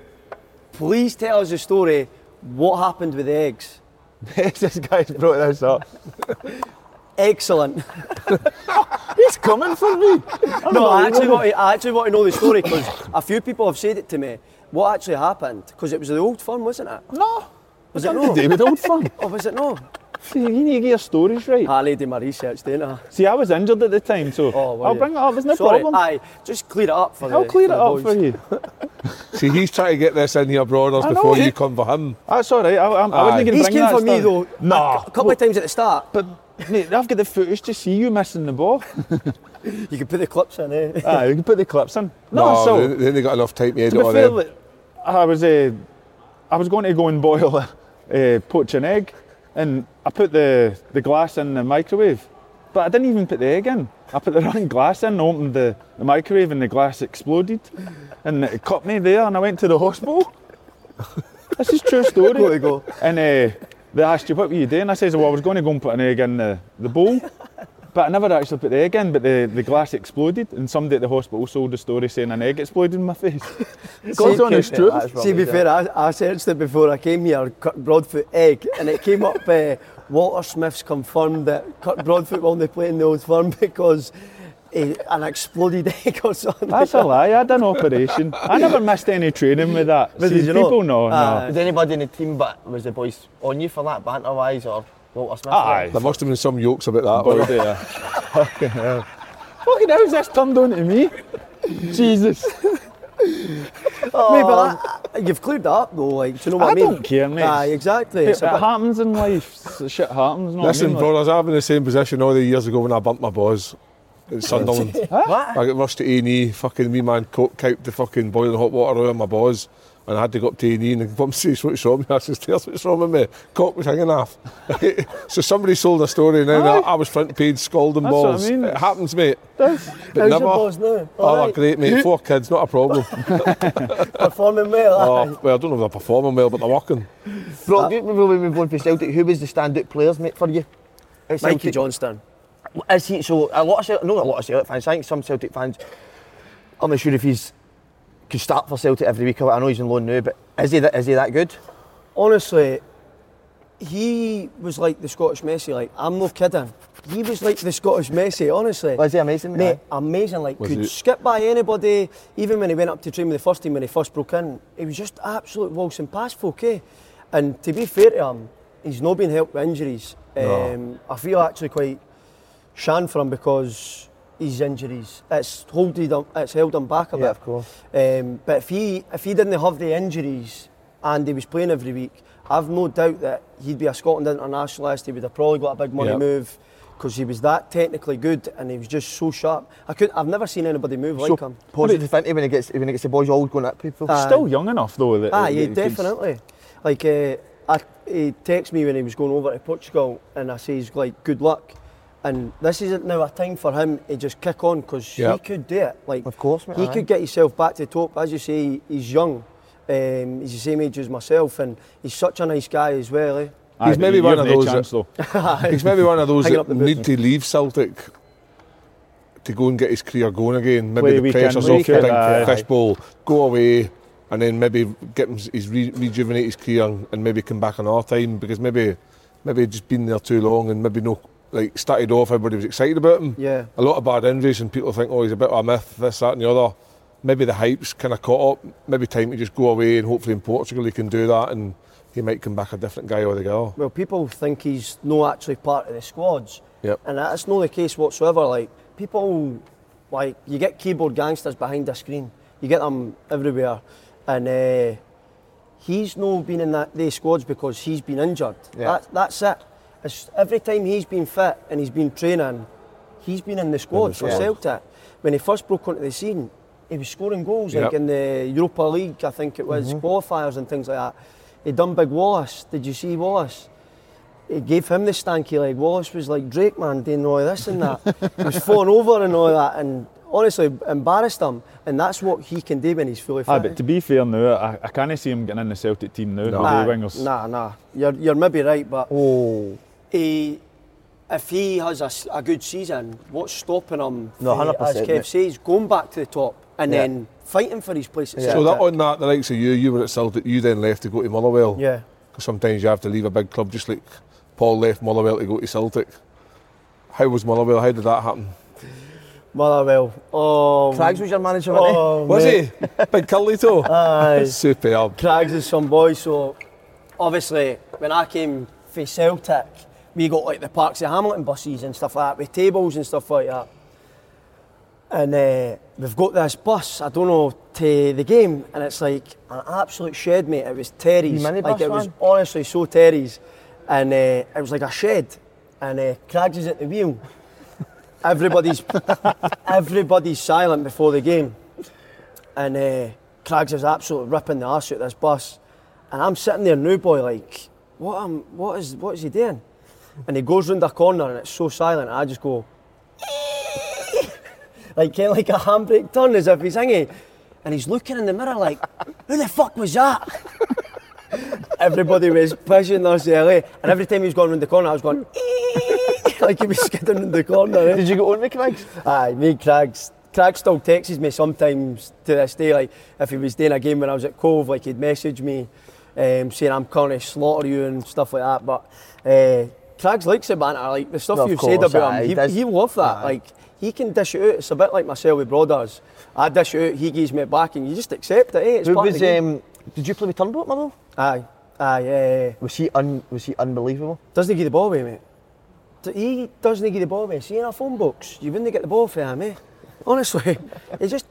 please tell us the story? What happened with the eggs? this guy's brought this up. Excellent. He's coming for me. No, I actually want to, I actually want to know the story because a few people have said it to me. What actually happened? Because it was the old firm, wasn't it? No. Was it Nothing no? to do with Old Firm. Oh, was it no? See, you need to get your stories right. I need to my research, don't I? See, I was injured at the time, so Oh, I'll you? bring it up. There's no Sorry, problem. aye, just clear it up for you. I'll the, clear it up boys. for you. See, he's trying to get this in here, brothers, I know, before you come for him. That's all right. I, I, I Aye. wasn't going to He's bring came that for me though. No. a couple of times at the start. But mate, I've got the footage to see you missing the ball. You can put the clips in, eh? Aye, you can put the clips in. No, No, so they, they ain't got enough time to edit to be all fair, like, I was uh, I was going to go and boil a uh, poach an egg, and I put the, the glass in the microwave, but I didn't even put the egg in. I put the wrong glass in, opened the, the microwave, and the glass exploded, and it cut me there, and I went to the hospital. this is true story. Go to go. And uh, they asked you what were you doing? I says, well, I was going to go and put an egg in the, the bowl. But I never actually put the egg in, but the, the glass exploded, and somebody at the hospital sold the story saying an egg exploded in my face. God's honest truth. See, to be fair, I, I searched it before I came here, Kirk Broadfoot egg, and it came up. Uh, Walter Smith's confirmed that Kirk Broadfoot will only play in the Old Firm because an exploded egg or something. That's a lie. I had an operation. I never missed any training with that. But See, did you not? people know. Aye. no. Uh, was anybody in the team, but was the boys on you for that banter wise or Walter Smith? Aye. There must have been some jokes about that. Boy, like. dear. Fucking hell. Fucking hell's this turned on to me? Jesus. Oh, mate, but um, I, you've cleared that up though, like, do you know what I, I mean? don't care, mate. Aye, exactly. It, It's happens in life. Shit happens. Know what I Listen, mean? Like- I've been in the same position all the years ago when I bumped my balls at Sunderland. What? I got rushed to A&E, fucking me man co- coped the fucking boiling hot water out of my balls and I had to go up to A&E and the bum says what's wrong with me? I says, tell us what's wrong with me. Cock was hanging off. so somebody sold a story and then I, I was front page scalding That's what I balls. mean. It happens, mate. Does. But How's your never. balls now? Oh, Alright. great, mate. Four kids, not a problem. Performing well. oh, well, I don't know if they're performing well, but they're working. Bro, do you remember when we were going for Celtic? Who was the standout players, mate, for you? At Mikey Johnston. Is he so? A lot of Celtic, not a lot of Celtic fans. I think some Celtic fans. I'm not sure if he's could start for Celtic every week. I know he's in loan now, but is he that, is he that good? Honestly, he was like the Scottish Messi. Like I'm not kidding. He was like the Scottish Messi. Honestly. Was he amazing? Mate, amazing. Like, Was could he- skip by anybody. Even when he went up to train with the first team when he first broke in, he was just absolute waltzing past folk, eh? And to be fair to him, he's not been helped with injuries. No. Um, I feel actually quite shan for him because his injuries. It's held him, it's held him back a Yeah, bit. of course. Um, but if he if he didn't have the injuries and he was playing every week, I've no doubt that he'd be a Scotland internationalist. He would have probably got a big money Yep. move because he was that technically good and he was just so sharp. I could I've never seen anybody move like him. positive into when he gets when he gets the boys all going at people. Aye. Still young enough though. That, Ah, yeah, definitely. Like uh, I, he texted me when he was going over to Portugal, and I says like, "Good luck." And this isn't now a time for him to just kick on because he could do it. Like, Of course, mate, he aye. could get himself back to the top. As you say, he's young. Um, he's the same age as myself, and he's such a nice guy as well. Eh? Aye, He's maybe one of those chance, though. He's maybe one of those Hanging that up the boot. need to leave Celtic to go and get his career going again. Maybe Play the weekend, pressure's off the weekend, fishbowl, go away, and then maybe get him his re- rejuvenate his career and, and maybe come back another time because maybe maybe he'd just been there too long and maybe no like started off everybody was excited about him. Yeah. A lot of bad injuries and people think oh he's a bit of a myth this that and the other. Maybe the hype's kind of caught up. Maybe time to just go away and hopefully in Portugal he can do that and he might come back a different guy altogether. Well, people think he's not actually part of the squads, Yep. and that's not the case whatsoever. Like people, like you get keyboard gangsters behind a screen, you get them everywhere, and uh, he's not been in that these squads because he's been injured. Yeah. That, that's it. Every time he's been fit and he's been training, he's been in the squad for. Celtic. When he first broke onto the scene, he was scoring goals like in the Europa League, I think it was mm-hmm. qualifiers and things like that. He done Big Wallace. Did you see Wallace? It gave him the stanky leg. Wallace was like Drake man doing all this and that. he was falling over and all that, and honestly embarrassed him. And that's what he can do when he's fully ah, fit. Aye, but to be fair now, I, I can't see him getting in the Celtic team now. No. The Nah, wingers. Nah, nah. You're, you're maybe right, but Oh, he, if he has a good season, what's stopping him? No, from, 100%, As Kev mate. says, going back to the top and Yeah. then fighting for his place Yeah. So that on that, the likes of you, you were at Celtic, you then left to go to Motherwell. Yeah. Because sometimes you have to leave a big club, just like Paul left Motherwell to go to Celtic. How was Motherwell? How did that happen? Motherwell. Oh, Craigs was your manager, oh, wasn't he? oh, Was he? Big curly toe? Aye. Superb. Craigs is some boy, so obviously when I came for Celtic, we got like the Parks of Hamilton buses and stuff like that, with tables and stuff like that. And uh, we've got this bus, I don't know, to the game, and it's like an absolute shed, mate. It was Terry's. Like it was man. honestly so Terry's. And uh, it was like a shed, and uh, Craigs is at the wheel. everybody's everybody's silent before the game, and uh, Craigs is absolutely ripping the arse out of this bus, and I'm sitting there, new boy, like, what am, what is, what is he doing? And he goes round a corner, and it's so silent. I just go, like kind of like a handbrake turn, as if he's hanging, and he's looking in the mirror like, who the fuck was that? Everybody was pushing us LA, and every time he was going round the corner, I was going, like he was skidding in the corner. eh? Did you go on with Craigs? Aye, me, Craigs. Craig still texts me sometimes to this day, like if he was doing a game when I was at Cove, like he'd message me um, saying I'm going to slaughter you and stuff like that. But uh, Craigs likes it, banter. Like the stuff No, you've said about aye, he him, does. he, he love that. Aye. Like he can dish it out. It's a bit like myself with Bro does. I dish it out, he gives me it back, and you just accept it. Eh? It's Who part of was? the game. Um, did you play with Turnbull, Mother? Aye, aye. Uh, Was he un, Was he unbelievable? doesn't he give the ball away, mate. He doesn't give the ball away. See in our phone books, you wouldn't get the ball for him, eh? Honestly, he just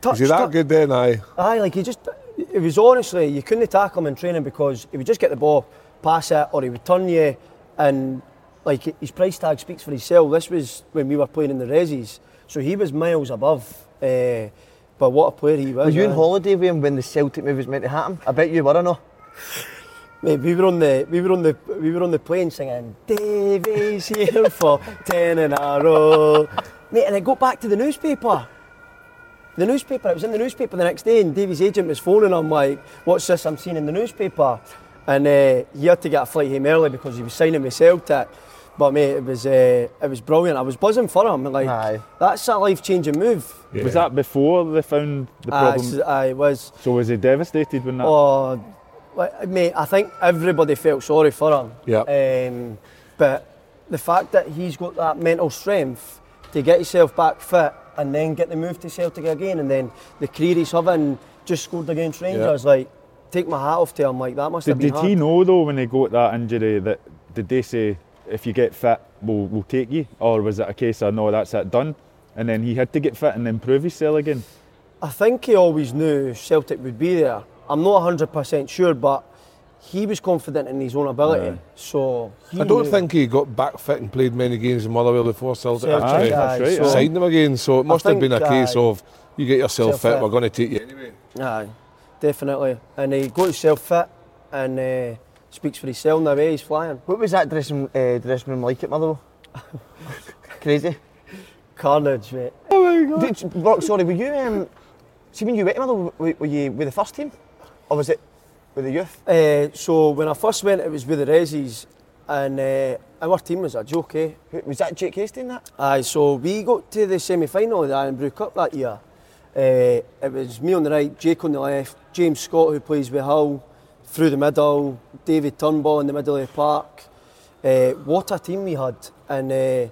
touched Is he that it. good then? Aye. Aye, like he just, it was honestly, you couldn't tackle him in training because he would just get the ball, pass it, or he would turn you, and like his price tag speaks for himself. This was when we were playing in the Resis, so he was miles above. Uh, but what a player he was. Were you on holiday with him when the Celtic move was meant to happen? I bet you were, I know. Mate, we were on the we were on the we were on the plane singing Davey's here for ten in a row. Mate, and I got back to the newspaper. The newspaper, it was in the newspaper the next day, and Davey's agent was phoning him like, "What's this I'm seeing in the newspaper?" And uh, he had to get a flight home early because he was signing with Celtic. But mate, it was uh, it was brilliant. I was buzzing for him. Like Aye. that's a life changing move. Was that before they found the problem? s- aye, it was. so was he devastated when that? Oh, like, mate, I think everybody felt sorry for him. Yeah. Um, but the fact that he's got that mental strength to get himself back fit and then get the move to Celtic again, and then the career he's having, just scored against Rangers, like, take my hat off to him. Like, that must have Did, been did hard. he know though when he got that injury that did they say if you get fit we'll, we'll take you or was it a case of no that's it done and then he had to get fit and then prove himself again? I think he always knew Celtic would be there. I'm not 100% sure, but he was confident in his own ability. Aye. So he I don't knew. think he got back fit and played many games in Motherwell before Celtic Celtic, actually Aye, right, so- signed him again. So it must have been a case aye. of you get yourself fit, Self-fit. we're going to take you anyway. Aye, definitely. And he got himself fit and uh, speaks for himself now, eh? He's flying. What was that dressing, uh, dressing room like at Motherwell? Crazy. Carnage, mate. Did, you- Brock, sorry, were you, um, see when you went to Motherwell, were, were you with the first team? Or was it with the youth? Uh, so when I first went, it was with the Resis, and uh, our team was a joke, eh? Was that Jake Hastie in that? Aye, so we got to the semi-final of the Irn-Bru Cup that year. Uh, it was me on the right, Jake on the left, James Scott who plays with Hull, through the middle, David Turnbull in the middle of the park. Uh, what a team we had. And uh,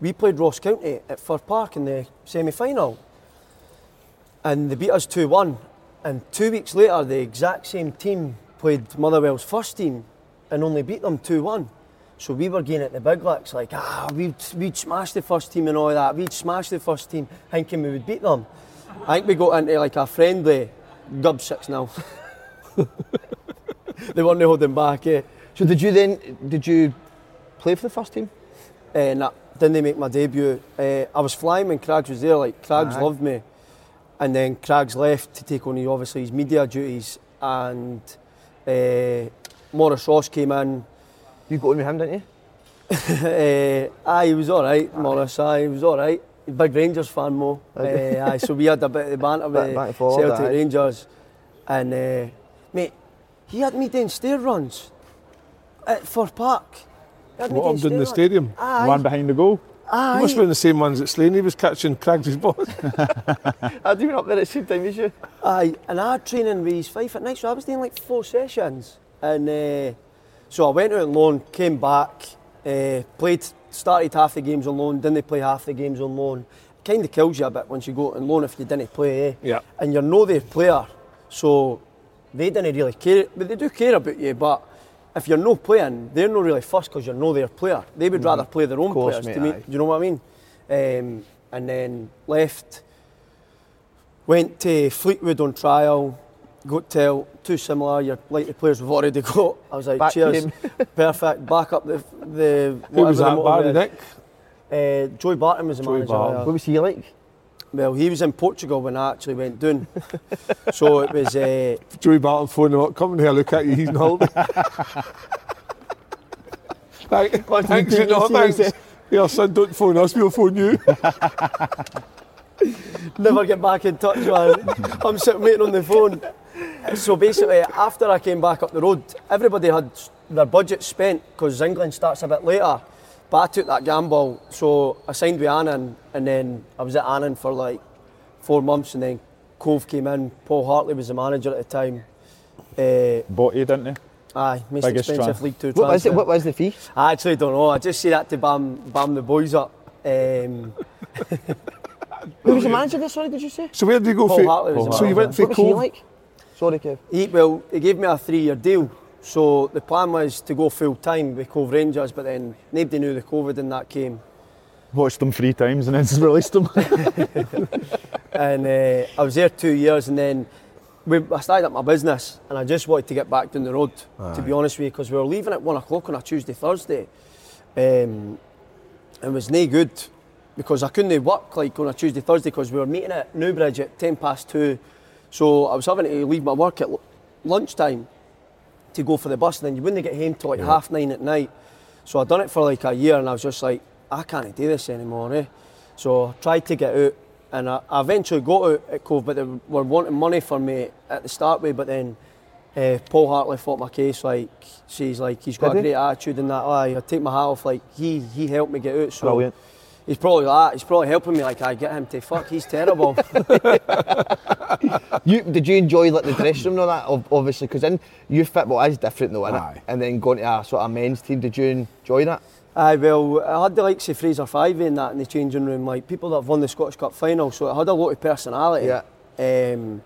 we played Ross County at Fir Park in the semi-final. And they beat us 2-1. And two weeks later, the exact same team played Motherwell's first team and only beat them 2-1. So we were getting at the big licks, like, ah, we'd, we'd smash the first team and all that. We'd smash the first team, thinking we would beat them. I think we got into like a friendly gub 6 0. they weren't holding back, eh? So did you then, did you play for the first team? Uh, nah, didn't they make my debut? Uh, I was flying when Craigs was there. Like Craigs Aye. loved me, and then Craigs left to take on his, obviously his media duties, and uh, Maurice Ross came in. You got on with him, didn't you? uh, aye, he was all right, Maurice. Aye, he was all right. Big Rangers fan, Mo. Uh, aye, so we had a bit of banter with back and forward, Celtic aye. Rangers, and uh, mate, he had me doing stair runs at Fir Park. He had me What I'm doing in the stair stadium. runs. Aye, One behind the goal. aye. Must have been the same ones that Slaney was catching Craigs' ball. I'd been up there at the same time as you. Aye, and I had training with his five at night, so I was doing like four sessions. And uh, so I went out on loan, came back, uh, played, started half the games on loan, didn't play half the games on loan. Kind of kills you a bit once you go on loan if you didn't play, eh? Yeah. And you're no their player, so they didn't really care. But they do care about you, but if you're no playing, they're not really fussed because you're no their player. They would rather play their own course, players. mate, to me, do you know what I mean? Um, and then left. Went to Fleetwood on trial, got tell too similar. You're like the players we've already got. I was like, Back cheers, perfect. Back up the the. Who was whatever that, the Barry motive. Nick? Uh, Joey Barton was the Joey manager. Barton. What was he like? Well, he was in Portugal when I actually went down. so it was. Uh, Joey Barton phoning him up, come here, look at you, he's on holiday. Thank- thanks, you you know, do? thanks. Your son, don't phone us, we'll phone you. never get back in touch, man. I'm sitting waiting on the phone. So basically, after I came back up the road, everybody had their budget spent because England starts a bit later. But I took that gamble, so I signed with Annan, and then I was at Annan for like four months, and then Cove came in. Paul Hartley was the manager at the time. Uh, Bought you, didn't he? aye, most Biggest expensive tran- League Two What was transfer. it? What was the fee? I actually don't know. I just say that to bam, bam the boys up. Um, Who was the manager there? Sorry, did you say? So where did you go Paul for? Hartley was the so you went manager. for What was he Cove? like? Sorry, Kev. He, well, he gave me a three-year deal. So the plan was to go full time with Cove Rangers, but then nobody knew the COVID and that came. Watched them three times and then just released them. And uh, I was there two years, and then we, I started up my business, and I just wanted to get back down the road. To be honest with you, because we were leaving at one o'clock on a Tuesday, Thursday. Um, it was no good because I couldn't work like on a Tuesday, Thursday because we were meeting at Newbridge at ten past two. So I was having to leave my work at l- lunchtime to go for the bus, and then you wouldn't get home till like half nine at night. So I'd done it for like a year, and I was just like, I can't do this anymore. Eh? So I tried to get out, and I, I eventually got out at Cove, but they were wanting money for me at the start with. But then uh, Paul Hartley fought my case. Like she's like he's got Did a he? great attitude and that. Aye, I take my hat off. Like he he helped me get out. So Brilliant. He's probably that. He's probably helping me. Like I get him to fuck. He's terrible. You, did you enjoy like the dressing room and all that? Obviously, because in youth football is different though, innit? Aye. And then going to a sort of men's team, did you enjoy that? Aye, well, I had the likes of Fraser Fyvie in that in the changing room, like people that have won the Scottish Cup final, so it had a lot of personality. Yeah. Um,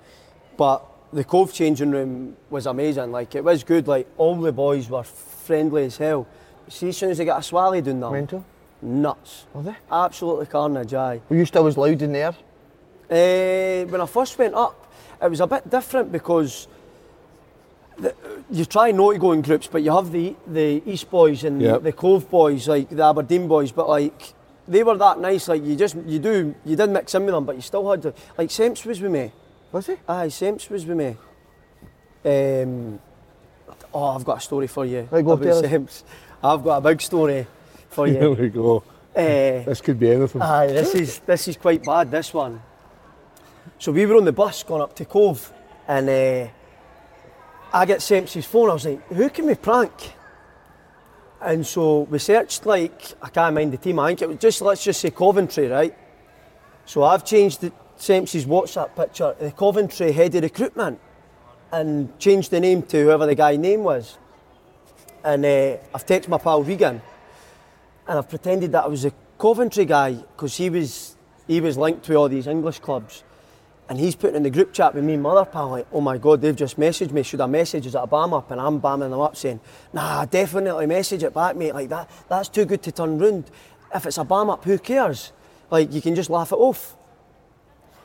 but the Cove changing room was amazing. Like it was good. Like all the boys were friendly as hell. See, as soon as they got a swally doing them, Mental. Nuts. Were they? Absolutely carnage. Aye. Were you still as loud in there? Uh, when I first went up, it was a bit different because the, you try not to go in groups, but you have the the East boys and Yep. the Cove boys, like the Aberdeen boys, but like they were that nice. Like you just you do you did mix in with them, but you still had to like Semps was with me. Was he? Aye, Semps was with me. Um, oh, I've got a story for you Right, go about. Semps. I've got a big story for you. we go. uh, This could be anything. Aye, this is this is quite bad. This one. So we were on the bus going up to Cove, and uh, I get Semps's phone. I was like, "Who can we prank?" And so we searched like I can't mind the team. I think it was just let's just say Coventry, right? So I've changed the Semps's WhatsApp picture, the Coventry head of recruitment, and changed the name to whoever the guy name was. And uh, I've texted my pal Regan, and I've pretended that I was a Coventry guy because he was he was linked to all these English clubs, and he's putting in the group chat with me and other pal like, oh my god, they've just messaged me. Should I message? Is it a bam up? And I'm bamming them up saying, nah, definitely message it back, mate. Like that, that's too good to turn round. If it's a bam up, who cares? Like you can just laugh it off.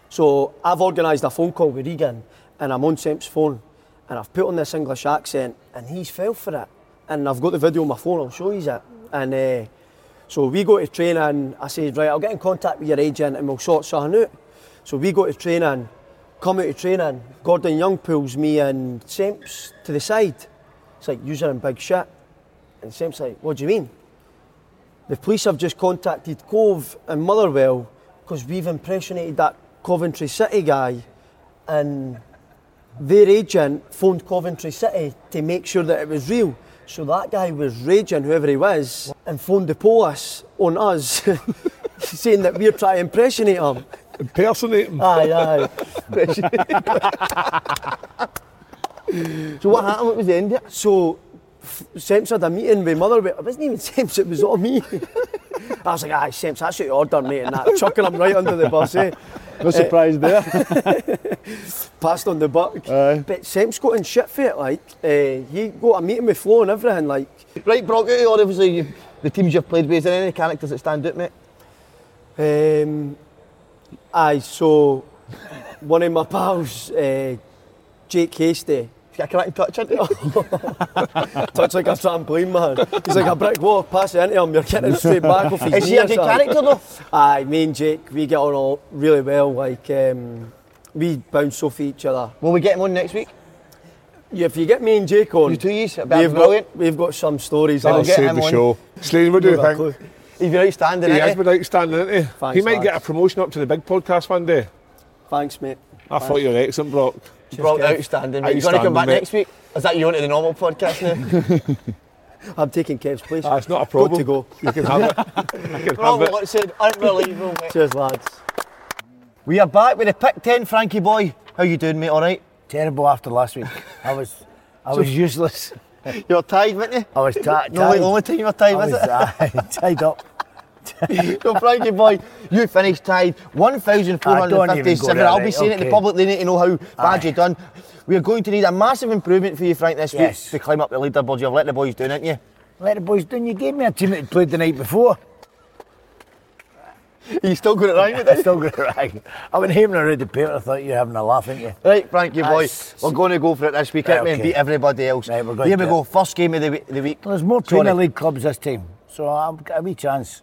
So I've organised a phone call with Regan, and I'm on Semp's phone, and I've put on this English accent, and he's fell for it. And I've got the video on my phone. I'll show you it. And uh, so we go to training. I said, right, I'll get in contact with your agent, and we'll sort something out. So we go to training, come out of training. Gordon Young pulls me and Semps to the side. It's like, you're in big shit. And Semps like, what do you mean? The police have just contacted Cove and Motherwell because we've impersonated that Coventry City guy and their agent phoned Coventry City to make sure that it was real. So that guy was raging, whoever he was, and phoned the police on us, saying that we're trying to impersonate him. Impersonate him. Aye, aye. So what happened? What was the end of it? So Semps had a meeting with Motherwell. It wasn't even Semps, it was all me. I was like, aye, Semps, that's what you ordered, mate, and that, chucking him right under the bus, eh? No surprise there. Passed on the buck. Aye. But Semps got in shit for it, like, uh, he got a meeting with Flo and everything, like, Right, Brock, out of obviously you, the teams you've played with, is there any characters that stand out, mate? Um, aye, so one of my pals, uh, Jake Hastie, He's got a cracking touch, isn't he? Touch like a trampoline, man. He's like a brick wall. Pass it into him, you're getting it straight back off his Is he a good something. character though? Aye, me and Jake, we get on all really well. Like, um, we bounce off each other. Will we get him on next week? Yeah, if you get me and Jake on, You two years, that'd we've brilliant. got, we've got some stories. That'll I'll get save him the on. show. Slane, what do you Not a think? He's been outstanding, He has been outstanding, isn't he? Thanks, he might lads. get a promotion up to the big podcast one day. Thanks, mate. I thought you were excellent, Brock. Brock, Kev. outstanding. Mate. You going to come back mate. next week? Is that you onto the normal podcast now? I'm taking Kev's place. Ah, it's not a Got problem. to go. You can have it. You can Brock have it. Watson, unbelievable, mate. Cheers, lads. We are back with the pick 10, Frankie boy. How you doing, mate? All right? Terrible after last week. I was, I was useless. You're tied, weren't you? I was ti- tied. No, the only time you were tied, I was, was it? uh, tied up. so, Frankie boy, you finished tied I don't even go 1,457. I'll be right, saying it, the public, they need to know how bad Aye. you done. We are going to need a massive improvement for you, Frank, this Yes. week to climb up the leaderboard. You've let the boys down, haven't you? Let the boys down. You gave me a team that played the night before. You still got it right with I this? still got it right. I went home and I read the paper. I thought you were having a laugh, ain't you? Right, Frankie boy, we're going to go for it this week, Right, aren't and beat everybody else. Right, we're going Here we go, it. first game of the, we- the week. There's more. Premier League clubs this time, so I've got a wee chance.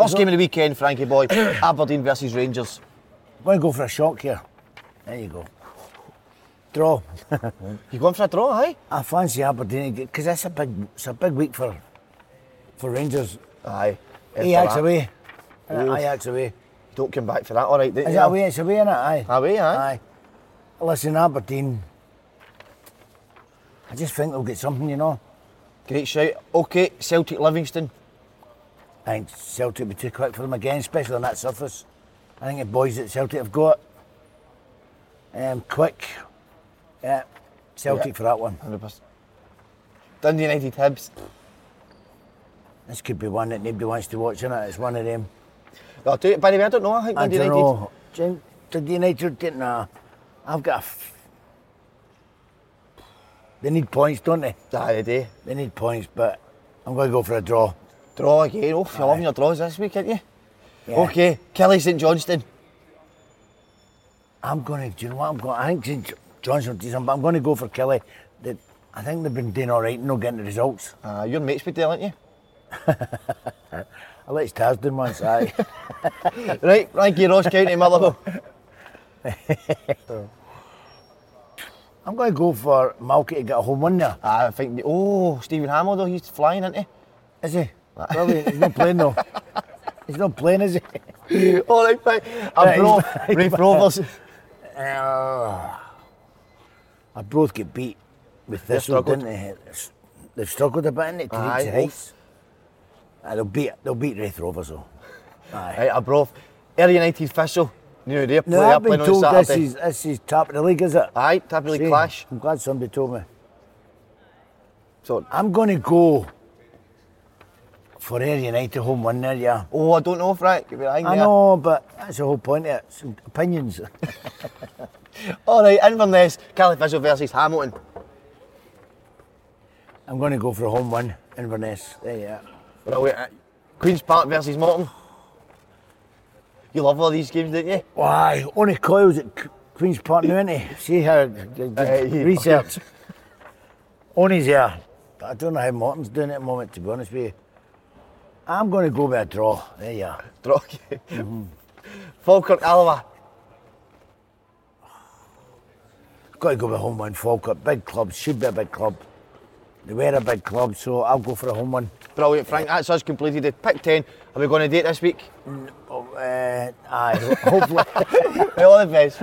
First game of the weekend, Frankie boy, Aberdeen versus Rangers. I'm going to go for a shock here. There you go. Draw. You going for a draw, aye? I fancy Aberdeen because that's a big, it's a big week for, for Rangers. Aye. Ajax away. Oof. Ajax away. Don't come back for that, all right? Is that away? It's away, innit? Aye. Away, aye. Aye. Listen, Aberdeen. I just think they'll get something, you know. Great shout. Okay, Celtic Livingston. I think Celtic will be too quick for them again, especially on that surface. I think the boys at Celtic have got um, quick. Yeah, Celtic Yeah. for that one. 100%. Dundee United Hibs. This could be one that nobody wants to watch, innit? It's one of them. I'll do it. By the way, I don't know. I think I Dundee don't United. know. Did United get nah? I've got a. F- they need points, don't they? Aye, they do. They need points, but I'm going to go for a draw. Draw again. Oh, you're loving your draws this week, aren't you? Yeah. Okay, Killie St Johnstone. I'm going to. Do you know what I'm going? I think St. Something, but I'm going to go for Killie. They, I think they've been doing all right and not getting the results. Uh, your mates with there, aren't you? I let Taz do once, aye. Right, Frankie Ross County Motherwell. I'm going to go for Malky to get a home win there. I think. Oh, Steven Hammell though, he's flying, isn't he? Is he? Brilliant. He's not playing though. He's not playing, is he? All right. I'm bro. Raith Rovers. I both get beat with this one, didn't they? They've struggled a bit in it to Aye. Uh, they'll beat they'll beat Raith Rovers though. Aye. Right, bro. Ayr United. You know, they're, play, No, I've been told this is this is top of the league, is it? Aye, Tab League clash. I'm glad somebody told me. So, I'm going to go for Ayr United home win there, yeah. oh, I don't know, Frank. Lying I there. know, but that's the whole point of it. It's opinions. All right, Inverness, Caley Thistle versus Hamilton. I'm going to go for a home win, Inverness. There you are. Brilliant. uh, Queen's Park versus Morton. You love all these games, don't you? Why? Only Coyle's at Queen's Park now, isn't he? See how Uh, research. Only's here. I don't know how Morton's doing it at the moment, to be honest with you. I'm going to go with a draw. There you are. Draw. Falkirk, Alloa. Got to go with home win, Falkirk. Big club, should be a big club. They were a big club, so I'll go for a home win. Brilliant, Frank. That's us completed. The pick 10. Are we going to date this week? Oh, uh, aye, hopefully. All the best.